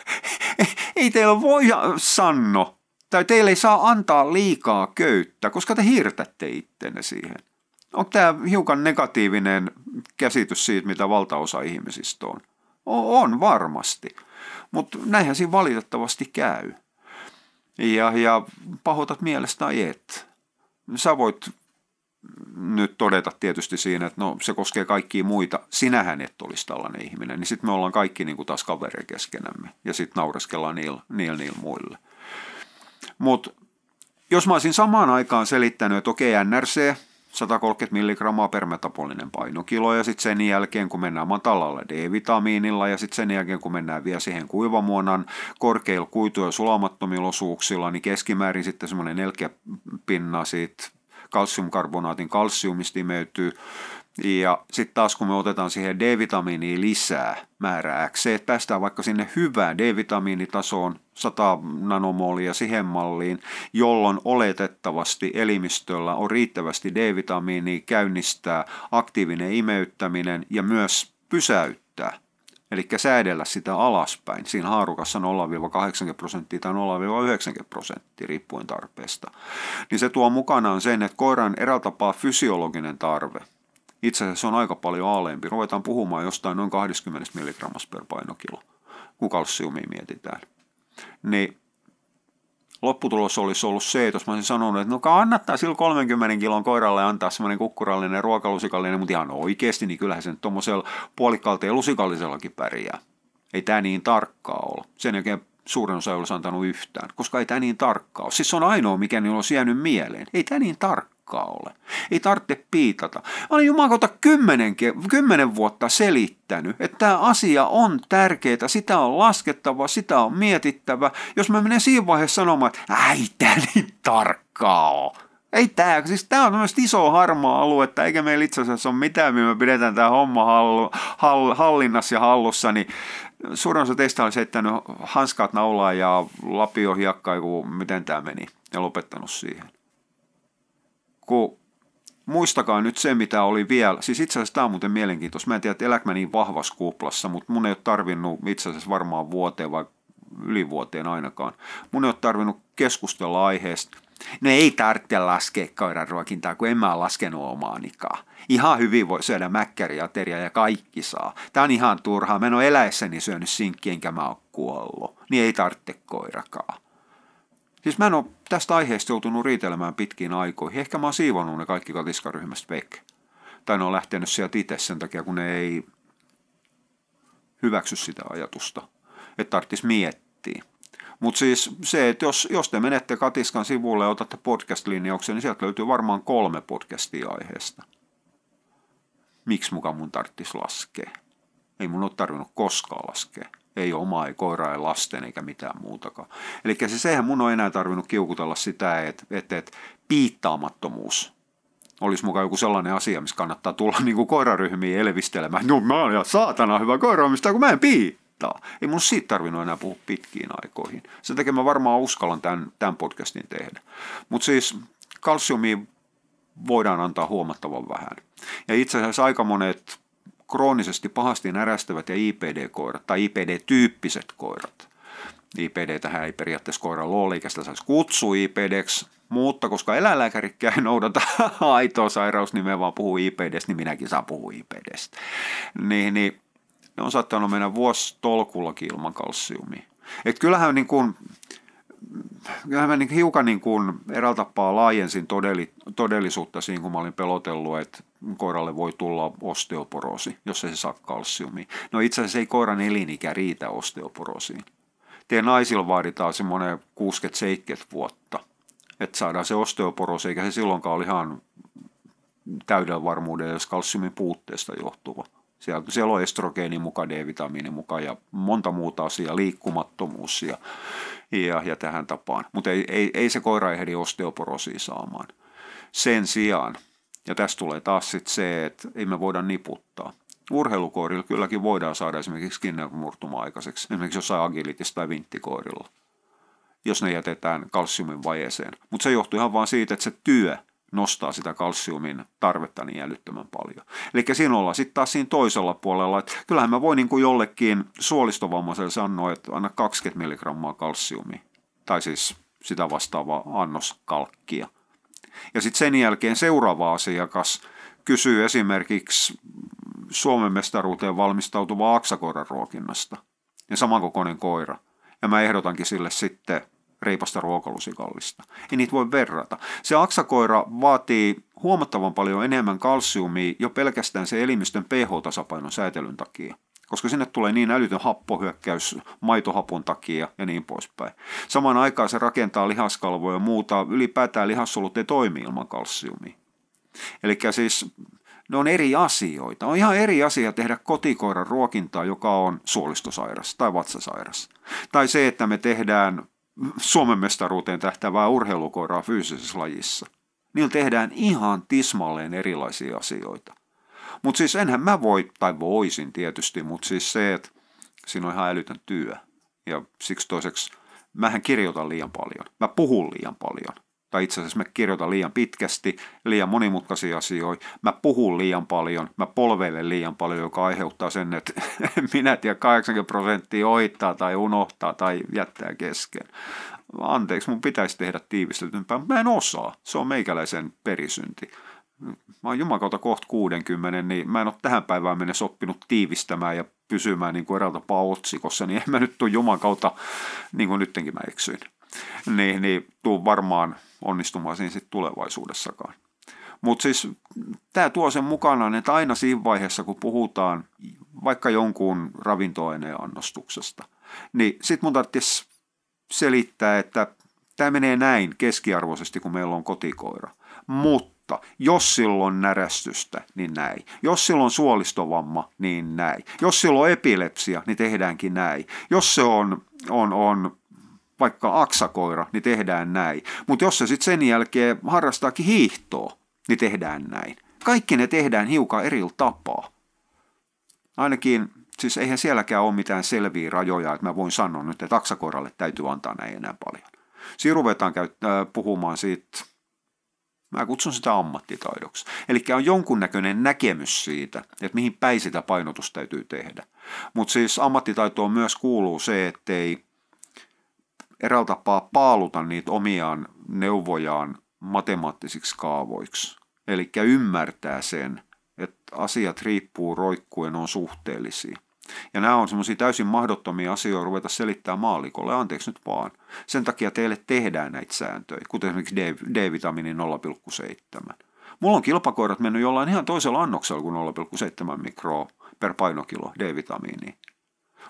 ei teille voi sanno, tai teille ei saa antaa liikaa köyttä, koska te hirtätte ittenne siihen. Onko tämä hiukan negatiivinen käsitys siitä, mitä valtaosa ihmisistä on? On varmasti, mutta näinhän siinä valitettavasti käy. Ja, ja pahoitat mielestä et. Sä voit nyt todeta tietysti siinä, että no se koskee kaikkia muita. Sinähän et olisi tällainen ihminen, niin sitten me ollaan kaikki niin kuin taas kavereja keskenämme ja sitten naureskellaan niillä, niillä, niillä muille. Mutta jos mä olisin samaan aikaan selittänyt, että okei NRC, 130 milligrammaa per metabolinen painokilo ja sitten sen jälkeen kun mennään matalalla D-vitamiinilla ja sitten sen jälkeen kun mennään vielä siihen kuivamuonan korkeilla kuitu- ja sulamattomilla osuuksilla, niin keskimäärin sitten semmoinen 40 pinna siitä kalsiumkarbonaatin kalsiumista imeytyy ja sitten taas kun me otetaan siihen D-vitamiiniin lisää määrää X, että päästään vaikka sinne hyvään D-vitamiinitasoon 100 nanomolia siihen malliin, jolloin oletettavasti elimistöllä on riittävästi D-vitamiinia käynnistää aktiivinen imeyttäminen ja myös pysäyttää. Eli säädellä sitä alaspäin. Siinä haarukassa 0-80 prosenttia tai 0-90 prosenttia riippuen tarpeesta, niin se tuo mukanaan sen, että koiran eräältä tapaa fysiologinen tarve – itse asiassa se on aika paljon alempi. Ruvetaan puhumaan jostain noin 20 milligrammasta per painokilo, kun kalsiumia mietitään. Niin lopputulos olisi ollut se, että jos mä olisin sanonut, että no kannattaa sillä 30 kilon koiralle antaa semmoinen kukkurallinen ruokalusikallinen, mutta ihan oikeasti, niin kyllähän se tuommoisella puolikkaalta ja lusikallisellakin pärjää. Ei tämä niin tarkkaa ole. Sen jälkeen suurin osa ei olisi antanut yhtään, koska ei tämä niin tarkkaa ole. Siis se on ainoa, mikä niin olisi jäänyt mieleen. Ei tämä niin tarkkaa tarkkaa ole. Ei tarvitse piitata. Mä olin jumakauta kymmenen, kymmenen vuotta selittänyt, että tämä asia on tärkeää, sitä on laskettava, sitä on mietittävä. Jos mä menen siinä vaiheessa sanomaan, että ei tämä niin tarkkaa ole. Ei tämä, siis tämä on tämmöistä isoa harmaa aluetta, eikä meillä itse asiassa ole mitään, millä me pidetään tämä homma hallu, hall, hallinnassa ja hallussa, niin suurin osa teistä olisi heittänyt hanskaat naulaa ja lapio hiekkaa, miten tämä meni, ja lopettanut siihen kun muistakaa nyt se, mitä oli vielä. Siis itse asiassa tämä on muuten mielenkiintoista. Mä en tiedä, että eläkö mä niin vahvassa kuplassa, mutta mun ei ole tarvinnut itse asiassa varmaan vuoteen vai yli vuoteen ainakaan. Mun ei ole tarvinnut keskustella aiheesta. No ei tarvitse laskea koiran ruokintaa, kun en mä laskenut omaanikaan. Ihan hyvin voi syödä mäkkäriateria ja kaikki saa. Tämä on ihan turhaa. Mä en ole eläessäni syönyt sinkkiä, enkä mä ole kuollut. Niin ei tarvitse koirakaan. Siis mä en ole tästä aiheesta joutunut riitelemään pitkiin aikoihin. Ehkä mä oon siivonut ne kaikki katiskaryhmästä vek. Tai ne on lähtenyt sieltä itse sen takia, kun ne ei hyväksy sitä ajatusta. Että tarvitsisi miettiä. Mutta siis se, että jos, jos te menette Katiskan sivulle ja otatte podcast-linjauksen, niin sieltä löytyy varmaan kolme podcastia aiheesta. Miksi mukaan mun tarvitsisi laskea? Ei mun ole tarvinnut koskaan laskea ei omaa, ei koiraa, ei lasten eikä mitään muutakaan. Eli se, sehän mun on enää tarvinnut kiukutella sitä, että, että, että piittaamattomuus olisi mukaan joku sellainen asia, missä kannattaa tulla niin kuin koiraryhmiin elevistelemään. No mä oon ihan saatana hyvä koiraamista, kun mä en piittaa. Ei mun siitä tarvinnut enää puhua pitkiin aikoihin. Sen takia mä varmaan uskallan tämän, tämän podcastin tehdä. Mutta siis kalsiumia voidaan antaa huomattavan vähän. Ja itse asiassa aika monet kroonisesti pahasti närästävät ja IPD-koirat tai IPD-tyyppiset koirat. IPD tähän ei periaatteessa koira ole, eikä sitä saisi kutsua IPDksi, mutta koska eläinlääkärikään ei noudata aitoa sairausnimeä, vaan puhuu IPDstä, niin minäkin saan puhua IPDstä. Niin, niin ne on saattanut mennä vuosi tolkullakin ilman kalsiumia. Et kyllähän niin kuin, kyllähän mä niin hiukan niin kuin eräältä tapaa laajensin todeli, todellisuutta siinä, kun mä olin pelotellut, että koiralle voi tulla osteoporoosi, jos ei se saa kalsiumia. No itse asiassa ei koiran elinikä riitä osteoporoosiin. Teidän naisilla vaaditaan semmoinen 60-70 vuotta, että saadaan se osteoporoosi, eikä se silloinkaan ole ihan täydellä varmuudella, jos kalsiumin puutteesta johtuva. Siellä, siellä on estrogeeni mukaan, D-vitamiini mukaan ja monta muuta asiaa, liikkumattomuus ja, ja, ja tähän tapaan. Mutta ei, ei, ei se koira ehdi osteoporosia saamaan. Sen sijaan, ja tässä tulee taas sit se, että ei me voida niputtaa. Urheilukoirilla kylläkin voidaan saada esimerkiksi skinnermurtuma aikaiseksi, esimerkiksi jossain agilitis- tai vinttikoirilla, jos ne jätetään kalsiumin vajeeseen. Mutta se johtuu ihan vaan siitä, että se työ nostaa sitä kalsiumin tarvetta niin älyttömän paljon. Eli siinä ollaan sitten taas siinä toisella puolella, että kyllähän mä voin niin kuin jollekin suolistovammaiselle sanoa, että anna 20 milligrammaa kalsiumia, tai siis sitä vastaavaa annos kalkkia. Ja sitten sen jälkeen seuraava asiakas kysyy esimerkiksi Suomen mestaruuteen valmistautuvaa aksakoiran ruokinnasta. Ja samankokoinen koira. Ja mä ehdotankin sille sitten reipasta ruokalusikallista. Ei niitä voi verrata. Se aksakoira vaatii huomattavan paljon enemmän kalsiumia jo pelkästään se elimistön pH-tasapainon säätelyn takia koska sinne tulee niin älytön happohyökkäys maitohapon takia ja niin poispäin. Samaan aikaan se rakentaa lihaskalvoja ja muuta, ylipäätään lihassolut ei toimi ilman kalsiumia. Eli siis ne on eri asioita. On ihan eri asia tehdä kotikoiran ruokintaa, joka on suolistosairas tai vatsasairas. Tai se, että me tehdään Suomen mestaruuteen tähtävää urheilukoiraa fyysisessä lajissa. Niillä tehdään ihan tismalleen erilaisia asioita. Mutta siis enhän mä voi, tai voisin tietysti, mutta siis se, että siinä on ihan älytön työ. Ja siksi toiseksi, mähän kirjoitan liian paljon. Mä puhun liian paljon. Tai itse asiassa mä kirjoitan liian pitkästi, liian monimutkaisia asioita. Mä puhun liian paljon, mä polveilen liian paljon, joka aiheuttaa sen, että minä tiedän 80 prosenttia ohittaa tai unohtaa tai jättää kesken. Anteeksi, mun pitäisi tehdä tiivistetympää, mutta mä en osaa. Se on meikäläisen perisynti mä oon jumakauta kohta 60, niin mä en ole tähän päivään mennessä oppinut tiivistämään ja pysymään niin kuin eräältä otsikossa, niin en mä nyt tuu jumakauta, niin kuin nyttenkin mä eksyin. Niin, niin tuu varmaan onnistumaan siinä sitten tulevaisuudessakaan. Mutta siis tämä tuo sen mukana, että aina siinä vaiheessa, kun puhutaan vaikka jonkun ravintoaineen annostuksesta, niin sitten mun tarvitsisi selittää, että tämä menee näin keskiarvoisesti, kun meillä on kotikoira. Mutta jos silloin närästystä, niin näin. Jos silloin suolistovamma, niin näin. Jos silloin epilepsia, niin tehdäänkin näin. Jos se on, on, on vaikka aksakoira, niin tehdään näin. Mutta jos se sitten sen jälkeen harrastaakin hiihtoa, niin tehdään näin. Kaikki ne tehdään hiukan eri tapaa. Ainakin, siis eihän sielläkään ole mitään selviä rajoja, että mä voin sanoa nyt, että aksakoiralle täytyy antaa näin enää paljon. Siinä ruvetaan käyt- puhumaan siitä Mä kutsun sitä ammattitaidoksi. Eli on jonkunnäköinen näkemys siitä, että mihin päin sitä painotus täytyy tehdä. Mutta siis ammattitaitoon myös kuuluu se, ettei eräällä tapaa paaluta niitä omiaan neuvojaan matemaattisiksi kaavoiksi. Eli ymmärtää sen, että asiat riippuu roikkuen on suhteellisia. Ja nämä on semmoisia täysin mahdottomia asioita ruveta selittää maalikolle, anteeksi nyt vaan. Sen takia teille tehdään näitä sääntöjä, kuten esimerkiksi D-vitamiini 0,7. Mulla on kilpakoirat mennyt jollain ihan toisella annoksella kuin 0,7 mikroa per painokilo D-vitamiiniä.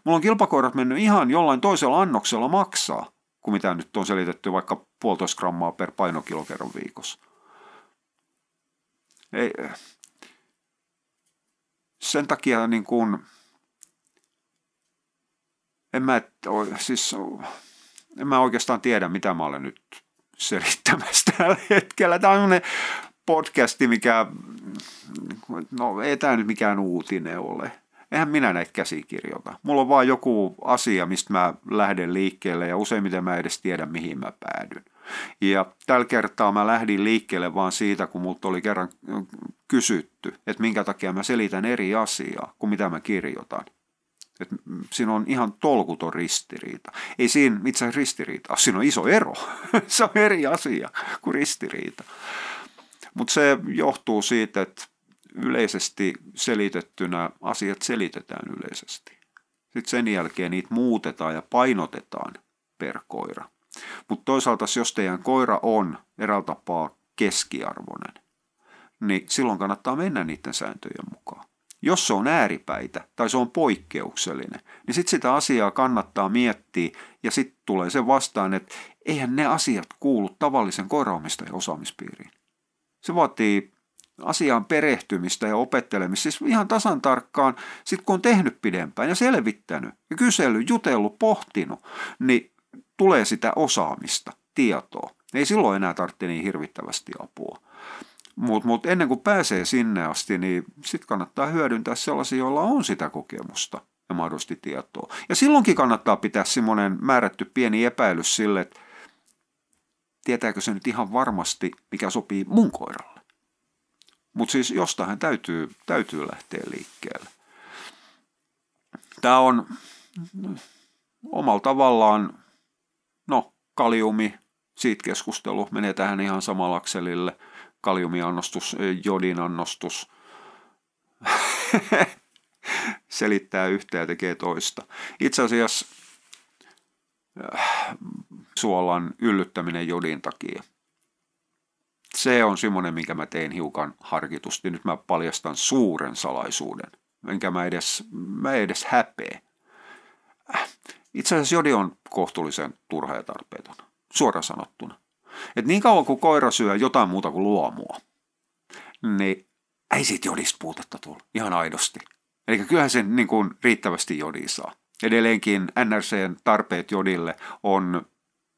Mulla on kilpakoirat mennyt ihan jollain toisella annoksella maksaa, kuin mitä nyt on selitetty vaikka puolitoista grammaa per painokilo kerran viikossa. Ei, sen takia niin kuin, en mä, siis, en mä oikeastaan tiedä, mitä mä olen nyt selittämässä tällä hetkellä. Tämä on podcasti, mikä, no ei tämä nyt mikään uutinen ole. Eihän minä näitä käsikirjoita. Mulla on vaan joku asia, mistä mä lähden liikkeelle ja useimmiten mä edes tiedä, mihin mä päädyn. Ja tällä kertaa mä lähdin liikkeelle vaan siitä, kun multa oli kerran kysytty, että minkä takia mä selitän eri asiaa kuin mitä mä kirjoitan. Että siinä on ihan tolkuton ristiriita. Ei siinä itse ristiriita siinä on iso ero. se on eri asia kuin ristiriita. Mutta se johtuu siitä, että yleisesti selitettynä asiat selitetään yleisesti. Sitten sen jälkeen niitä muutetaan ja painotetaan per koira. Mutta toisaalta jos teidän koira on eräällä tapaa keskiarvoinen, niin silloin kannattaa mennä niiden sääntöjen mukaan. Jos se on ääripäitä tai se on poikkeuksellinen, niin sitten sitä asiaa kannattaa miettiä ja sitten tulee se vastaan, että eihän ne asiat kuulu tavallisen koiraomistajan osaamispiiriin. Se vaatii asiaan perehtymistä ja opettelemista, siis ihan tasan tarkkaan, sit kun on tehnyt pidempään ja selvittänyt ja kysellyt, jutellut, pohtinut, niin tulee sitä osaamista, tietoa. Ei silloin enää tarvitse niin hirvittävästi apua. Mutta mut ennen kuin pääsee sinne asti, niin sitten kannattaa hyödyntää sellaisia, joilla on sitä kokemusta ja mahdollisesti tietoa. Ja silloinkin kannattaa pitää semmoinen määrätty pieni epäilys sille, että tietääkö se nyt ihan varmasti, mikä sopii mun koiralle. Mutta siis jostain täytyy, täytyy lähteä liikkeelle. Tämä on omalla tavallaan, no kaliumi, siitä keskustelu menee tähän ihan samalla akselille. Kaliumiannostus, jodin annostus, selittää yhtä ja tekee toista. Itse asiassa äh, suolan yllyttäminen jodin takia. Se on semmoinen, minkä mä tein hiukan harkitusti. Nyt mä paljastan suuren salaisuuden, enkä mä edes, mä edes häpeä. Itse asiassa jodi on kohtuullisen turha ja tarpeeton, suoraan sanottuna. Et niin kauan kuin koira syö jotain muuta kuin luomua, niin ei siitä jodista puutetta tule, ihan aidosti. Eli kyllähän sen niin kuin riittävästi jodia saa. Edelleenkin NRCn tarpeet jodille on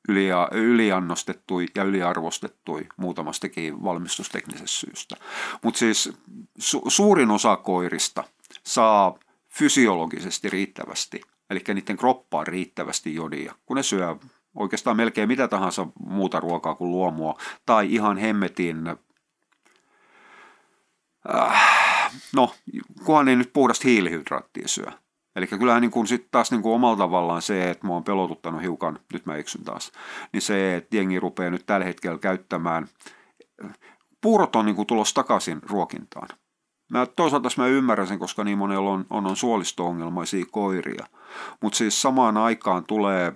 ylia, yliannostettui ja yliarvostettui muutamastakin valmistusteknisestä syystä. Mutta siis su, suurin osa koirista saa fysiologisesti riittävästi, eli niiden kroppaan riittävästi jodia, kun ne syö oikeastaan melkein mitä tahansa muuta ruokaa kuin luomua, tai ihan hemmetin äh, no, kunhan ei nyt puhdasta hiilihydraattia syö. Eli kyllähän niin kuin sit taas niin kuin omalla tavallaan se, että mua on pelotuttanut hiukan, nyt mä eksyn taas, niin se, että jengi rupeaa nyt tällä hetkellä käyttämään, puurot on niin kuin tulos takaisin ruokintaan. Mä, toisaalta mä ymmärrän sen, koska niin monella on, on, on suolisto-ongelmaisia koiria. Mutta siis samaan aikaan tulee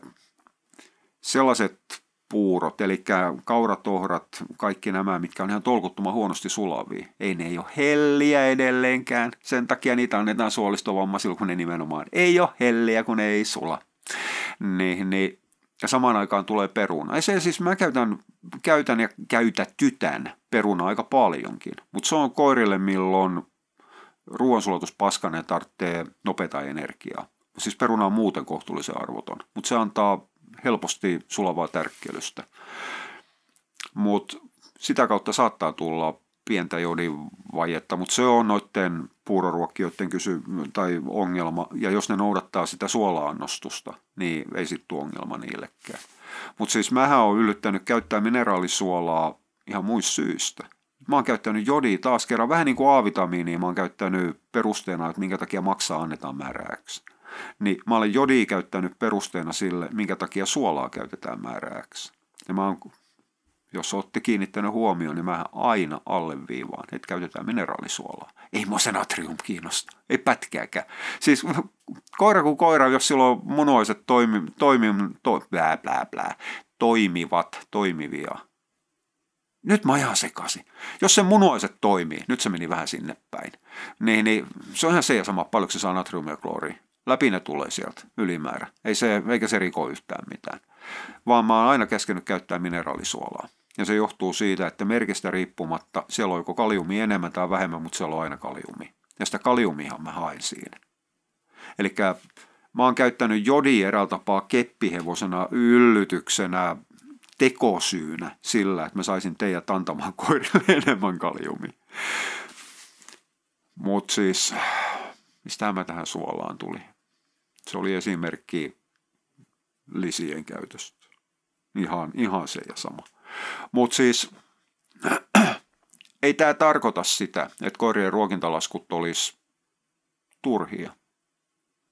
sellaiset puurot, eli kauratohrat, kaikki nämä, mitkä on ihan tolkuttoman huonosti sulavia. Ei ne ei ole helliä edelleenkään, sen takia niitä annetaan suolistovammaisilla, kun ne nimenomaan ei ole helliä, kun ne ei sula. Niin, niin, ja samaan aikaan tulee peruna. Ja se siis mä käytän, käytän ja käytätytän peruna aika paljonkin, mutta se on koirille, milloin ruoansulatus paskanen tarvitsee nopeata energiaa. Siis peruna on muuten kohtuullisen arvoton, mutta se antaa helposti sulavaa tärkkelystä. Mutta sitä kautta saattaa tulla pientä jodivajetta, mutta se on noiden puuroruokkijoiden kysy- tai ongelma, ja jos ne noudattaa sitä suolaannostusta, niin ei sitten tule ongelma niillekään. Mutta siis mähän on yllyttänyt käyttää mineraalisuolaa ihan muista syistä. Mä oon käyttänyt jodia taas kerran, vähän niin kuin A-vitamiinia, mä oon käyttänyt perusteena, että minkä takia maksaa annetaan määräksi niin mä olen jodia käyttänyt perusteena sille, minkä takia suolaa käytetään määrääksi. Ja mä oon, jos olette kiinnittänyt huomioon, niin mä aina alleviivaan, että käytetään mineraalisuolaa. Ei mua se natrium kiinnosta, ei pätkääkään. Siis koira kuin koira, jos silloin munuaiset toimi, toimi, to, blää, blää, blää, toimivat, toimivia, nyt mä ihan sekaisin. Jos se munuaiset toimii, nyt se meni vähän sinne päin, niin, niin se on ihan se ja sama, paljonko se saa natriumia ja klooria läpi ne tulee sieltä ylimäärä. Ei se, eikä se riko yhtään mitään. Vaan mä oon aina käskenyt käyttää mineraalisuolaa. Ja se johtuu siitä, että merkistä riippumatta siellä on joko kaliumi enemmän tai vähemmän, mutta siellä on aina kaliumi. Ja sitä kaliumihan mä hain siinä. Eli mä oon käyttänyt jodi eräällä tapaa keppihevosena, yllytyksenä, tekosyynä sillä, että mä saisin teidät antamaan koirille enemmän kaliumia. Mutta siis, mistä mä tähän suolaan tuli? Se oli esimerkki lisien käytöstä. Ihan, ihan se ja sama. Mutta siis ei tämä tarkoita sitä, että koirien ruokintalaskut olisi turhia.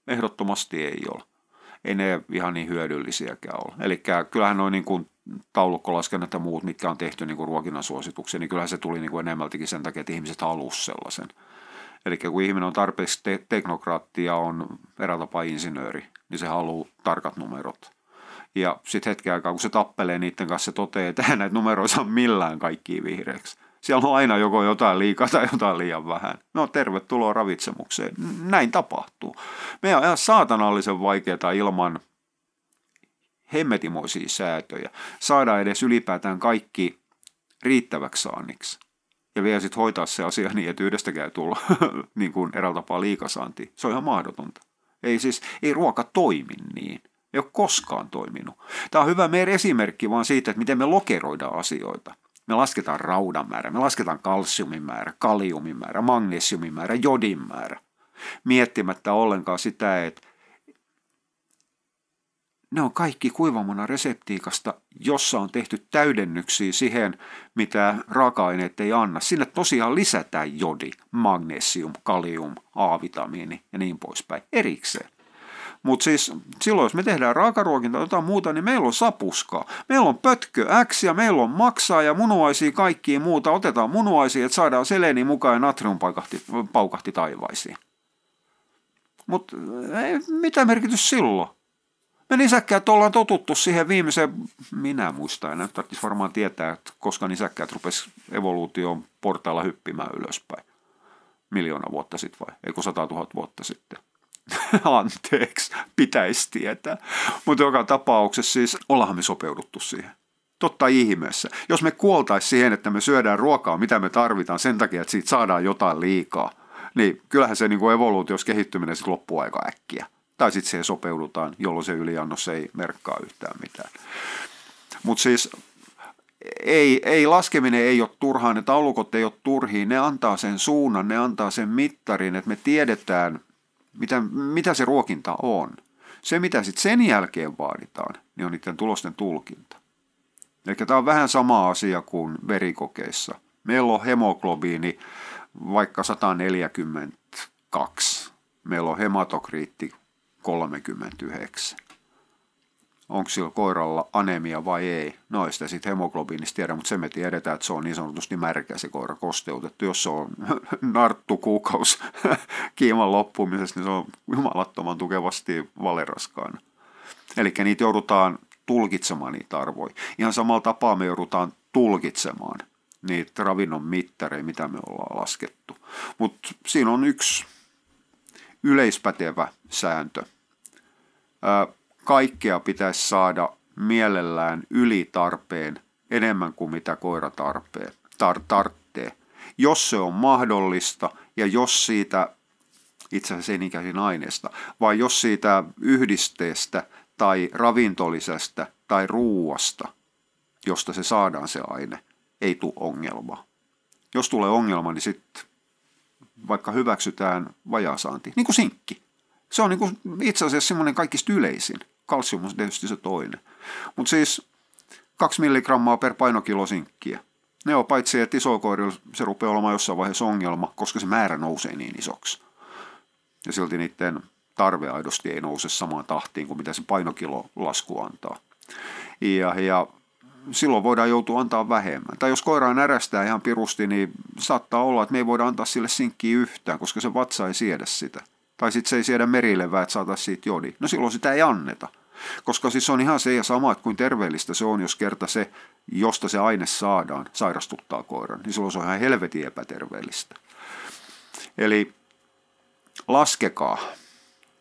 Ehdottomasti ei ole. Ei ne ihan niin hyödyllisiäkään ole. Eli kyllähän noin niin taulukkolaskennat ja muut, mitkä on tehty niin kuin ruokinnan suosituksia, niin kyllähän se tuli niin kuin enemmältikin sen takia, että ihmiset halusivat sellaisen. Eli kun ihminen on tarpeeksi te- teknokraatti ja on eräällä tapaa insinööri, niin se haluaa tarkat numerot. Ja sitten hetken aikaa, kun se tappelee niiden kanssa, se toteaa, että näitä numeroita saa millään kaikkiin vihreäksi. Siellä on aina joko jotain liikaa tai jotain liian vähän. No tervetuloa ravitsemukseen. Näin tapahtuu. Meidän on ihan saatanallisen vaikeaa ilman hemmetimoisia säätöjä saada edes ylipäätään kaikki riittäväksi saanniksi. Ja vielä sitten hoitaa se asia niin, että yhdestäkään tulla niin kuin eräällä tapaa liikasaanti. Se on ihan mahdotonta. Ei siis, ei ruoka toimi niin. Ei ole koskaan toiminut. Tämä on hyvä meidän esimerkki vaan siitä, että miten me lokeroidaan asioita. Me lasketaan raudan määrä, me lasketaan kalsiumin määrä, kaliumin määrä, magnesiumin määrä, jodin määrä. Miettimättä ollenkaan sitä, että ne on kaikki kuivamona reseptiikasta, jossa on tehty täydennyksiä siihen, mitä raaka-aineet ei anna. Sinne tosiaan lisätään jodi, magnesium, kalium, A-vitamiini ja niin poispäin erikseen. Mutta siis silloin, jos me tehdään raakaruokinta tai jotain muuta, niin meillä on sapuskaa. Meillä on pötkö X ja meillä on maksaa ja munuaisia kaikkiin muuta. Otetaan munuaisia, että saadaan seleni mukaan ja natrium paukahti, paukahti taivaisiin. Mutta mitä merkitys silloin? Me nisäkkäät ollaan totuttu siihen viimeiseen, minä muistan, enää tarvitsisi varmaan tietää, että koska nisäkkäät rupesi evoluution portailla hyppimään ylöspäin. Miljoona vuotta sitten vai? Eikö sata tuhat vuotta sitten? Anteeksi, pitäisi tietää. Mutta joka tapauksessa siis ollaan me sopeuduttu siihen. Totta ihmeessä. Jos me kuoltaisiin siihen, että me syödään ruokaa, mitä me tarvitaan sen takia, että siitä saadaan jotain liikaa, niin kyllähän se niin kuin evoluutios kehittyminen sitten loppuu aika äkkiä. Tai sitten siihen sopeudutaan, jolloin se yliannos ei merkkaa yhtään mitään. Mutta siis ei, ei laskeminen ei ole turhaa, ne taulukot ei ole turhiin, ne antaa sen suunnan, ne antaa sen mittarin, että me tiedetään, mitä, mitä se ruokinta on. Se, mitä sitten sen jälkeen vaaditaan, niin on niiden tulosten tulkinta. Eli tämä on vähän sama asia kuin verikokeissa. Meillä on hemoglobiini vaikka 142. Meillä on hematokriitti 39. Onko sillä koiralla anemia vai ei? No ei sitä sitten hemoglobiinista tiedä, mutta se me tiedetään, että se on niin sanotusti märkä se koira kosteutettu. Jos se on narttu kuukaus kiiman loppumisessa, niin se on jumalattoman tukevasti valeraskaana. Eli niitä joudutaan tulkitsemaan niitä arvoja. Ihan samalla tapaa me joudutaan tulkitsemaan niitä ravinnon mittareja, mitä me ollaan laskettu. Mutta siinä on yksi yleispätevä sääntö – kaikkea pitäisi saada mielellään yli tarpeen enemmän kuin mitä koira tarpeen, tar, tarttee. Jos se on mahdollista ja jos siitä, itse asiassa niinkään aineesta, vaan jos siitä yhdisteestä tai ravintolisesta tai ruuasta, josta se saadaan se aine, ei tule ongelmaa. Jos tulee ongelma, niin sitten vaikka hyväksytään vajaasaanti, niin kuin sinkki. Se on niin itse asiassa semmoinen kaikista yleisin. Kalsium on tietysti se toinen. Mutta siis 2 milligrammaa per painokilo sinkkiä. Ne on paitsi, että isokoirilla se rupeaa olemaan jossain vaiheessa ongelma, koska se määrä nousee niin isoksi. Ja silti niiden tarve aidosti ei nouse samaan tahtiin kuin mitä se painokilo lasku antaa. Ja, ja silloin voidaan joutua antaa vähemmän. Tai jos koira närästää ihan pirusti, niin saattaa olla, että me ei voida antaa sille sinkkiä yhtään, koska se vatsa ei siedä sitä. Tai sitten se ei siedä merilevää, että saataisiin siitä jodi. No silloin sitä ei anneta. Koska siis on ihan se ja sama, että kuin terveellistä se on, jos kerta se, josta se aine saadaan, sairastuttaa koiran. Niin silloin se on ihan helvetin epäterveellistä. Eli laskekaa,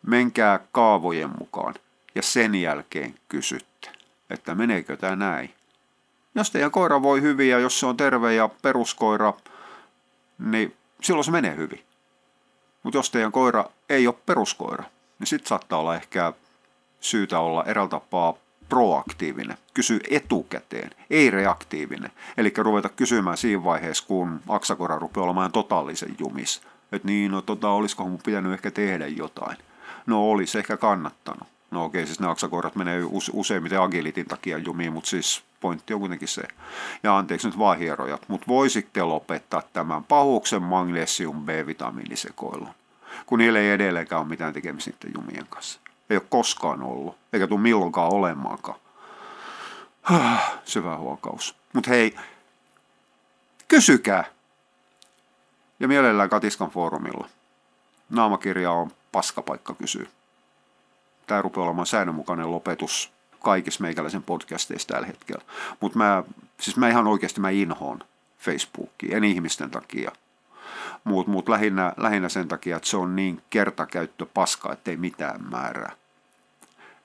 menkää kaavojen mukaan ja sen jälkeen kysytte, että meneekö tämä näin. Jos teidän koira voi hyvin ja jos se on terve ja peruskoira, niin silloin se menee hyvin. Mutta jos teidän koira ei ole peruskoira, niin sitten saattaa olla ehkä syytä olla eräällä tapaa proaktiivinen, kysy etukäteen, ei reaktiivinen. Eli ruveta kysymään siinä vaiheessa, kun aksakora rupeaa olemaan totaalisen jumis. Että niin, no tota, olisiko mun pitänyt ehkä tehdä jotain. No olisi ehkä kannattanut. No okei, siis ne aksakoirat menee useimmiten agilitin takia jumiin, mutta siis pointti on kuitenkin se. Ja anteeksi nyt vaan hierojat, mutta voisitte lopettaa tämän pahuksen magnesium B-vitamiinisekoilun, kun niillä ei edelleenkään ole mitään tekemistä niiden jumien kanssa. Ei ole koskaan ollut, eikä tule milloinkaan olemaankaan. Syvä huokaus. Mutta hei, kysykää. Ja mielellään Katiskan foorumilla. Naamakirja on paskapaikka kysyä. Tämä rupeaa olemaan säännönmukainen lopetus kaikissa meikäläisen podcasteissa tällä hetkellä. Mutta mä, siis mä ihan oikeasti mä inhoon Facebookia, en ihmisten takia. Mutta mut lähinnä, lähinnä sen takia, että se on niin kertakäyttö paska, ettei mitään määrää.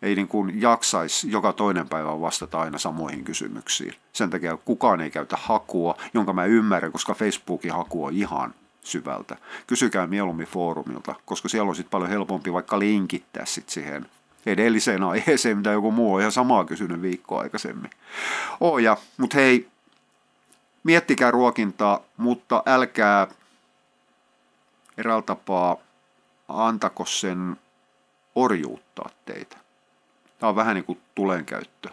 ei niin kuin jaksaisi joka toinen päivä vastata aina samoihin kysymyksiin. Sen takia kukaan ei käytä hakua, jonka mä ymmärrän, koska Facebookin haku on ihan syvältä. Kysykää mieluummin foorumilta, koska siellä on sitten paljon helpompi vaikka linkittää sit siihen edelliseen aiheeseen, mitä joku muu on ihan samaa kysynyt viikkoa aikaisemmin. Oh ja, mutta hei, miettikää ruokintaa, mutta älkää eräällä tapaa antako sen orjuuttaa teitä. Tämä on vähän niin kuin tulenkäyttö.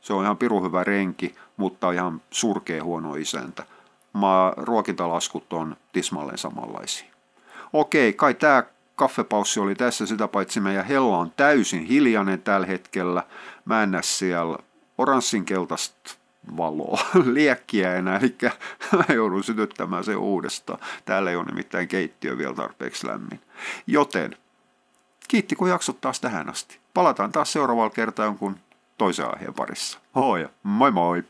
Se on ihan pirun hyvä renki, mutta ihan surkea huono isäntä. Mä, ruokintalaskut on tismalleen samanlaisia. Okei, kai tämä kaffepaussi oli tässä, sitä paitsi meidän hella on täysin hiljainen tällä hetkellä. Mä en näe siellä oranssinkeltaista valoa, liekkiä enää, eli mä joudun sytyttämään se uudestaan. Täällä ei ole nimittäin keittiö vielä tarpeeksi lämmin. Joten, kiitti kun jaksot taas tähän asti. Palataan taas seuraavalla kertaa jonkun toisen aiheen parissa. Hoi, moi moi!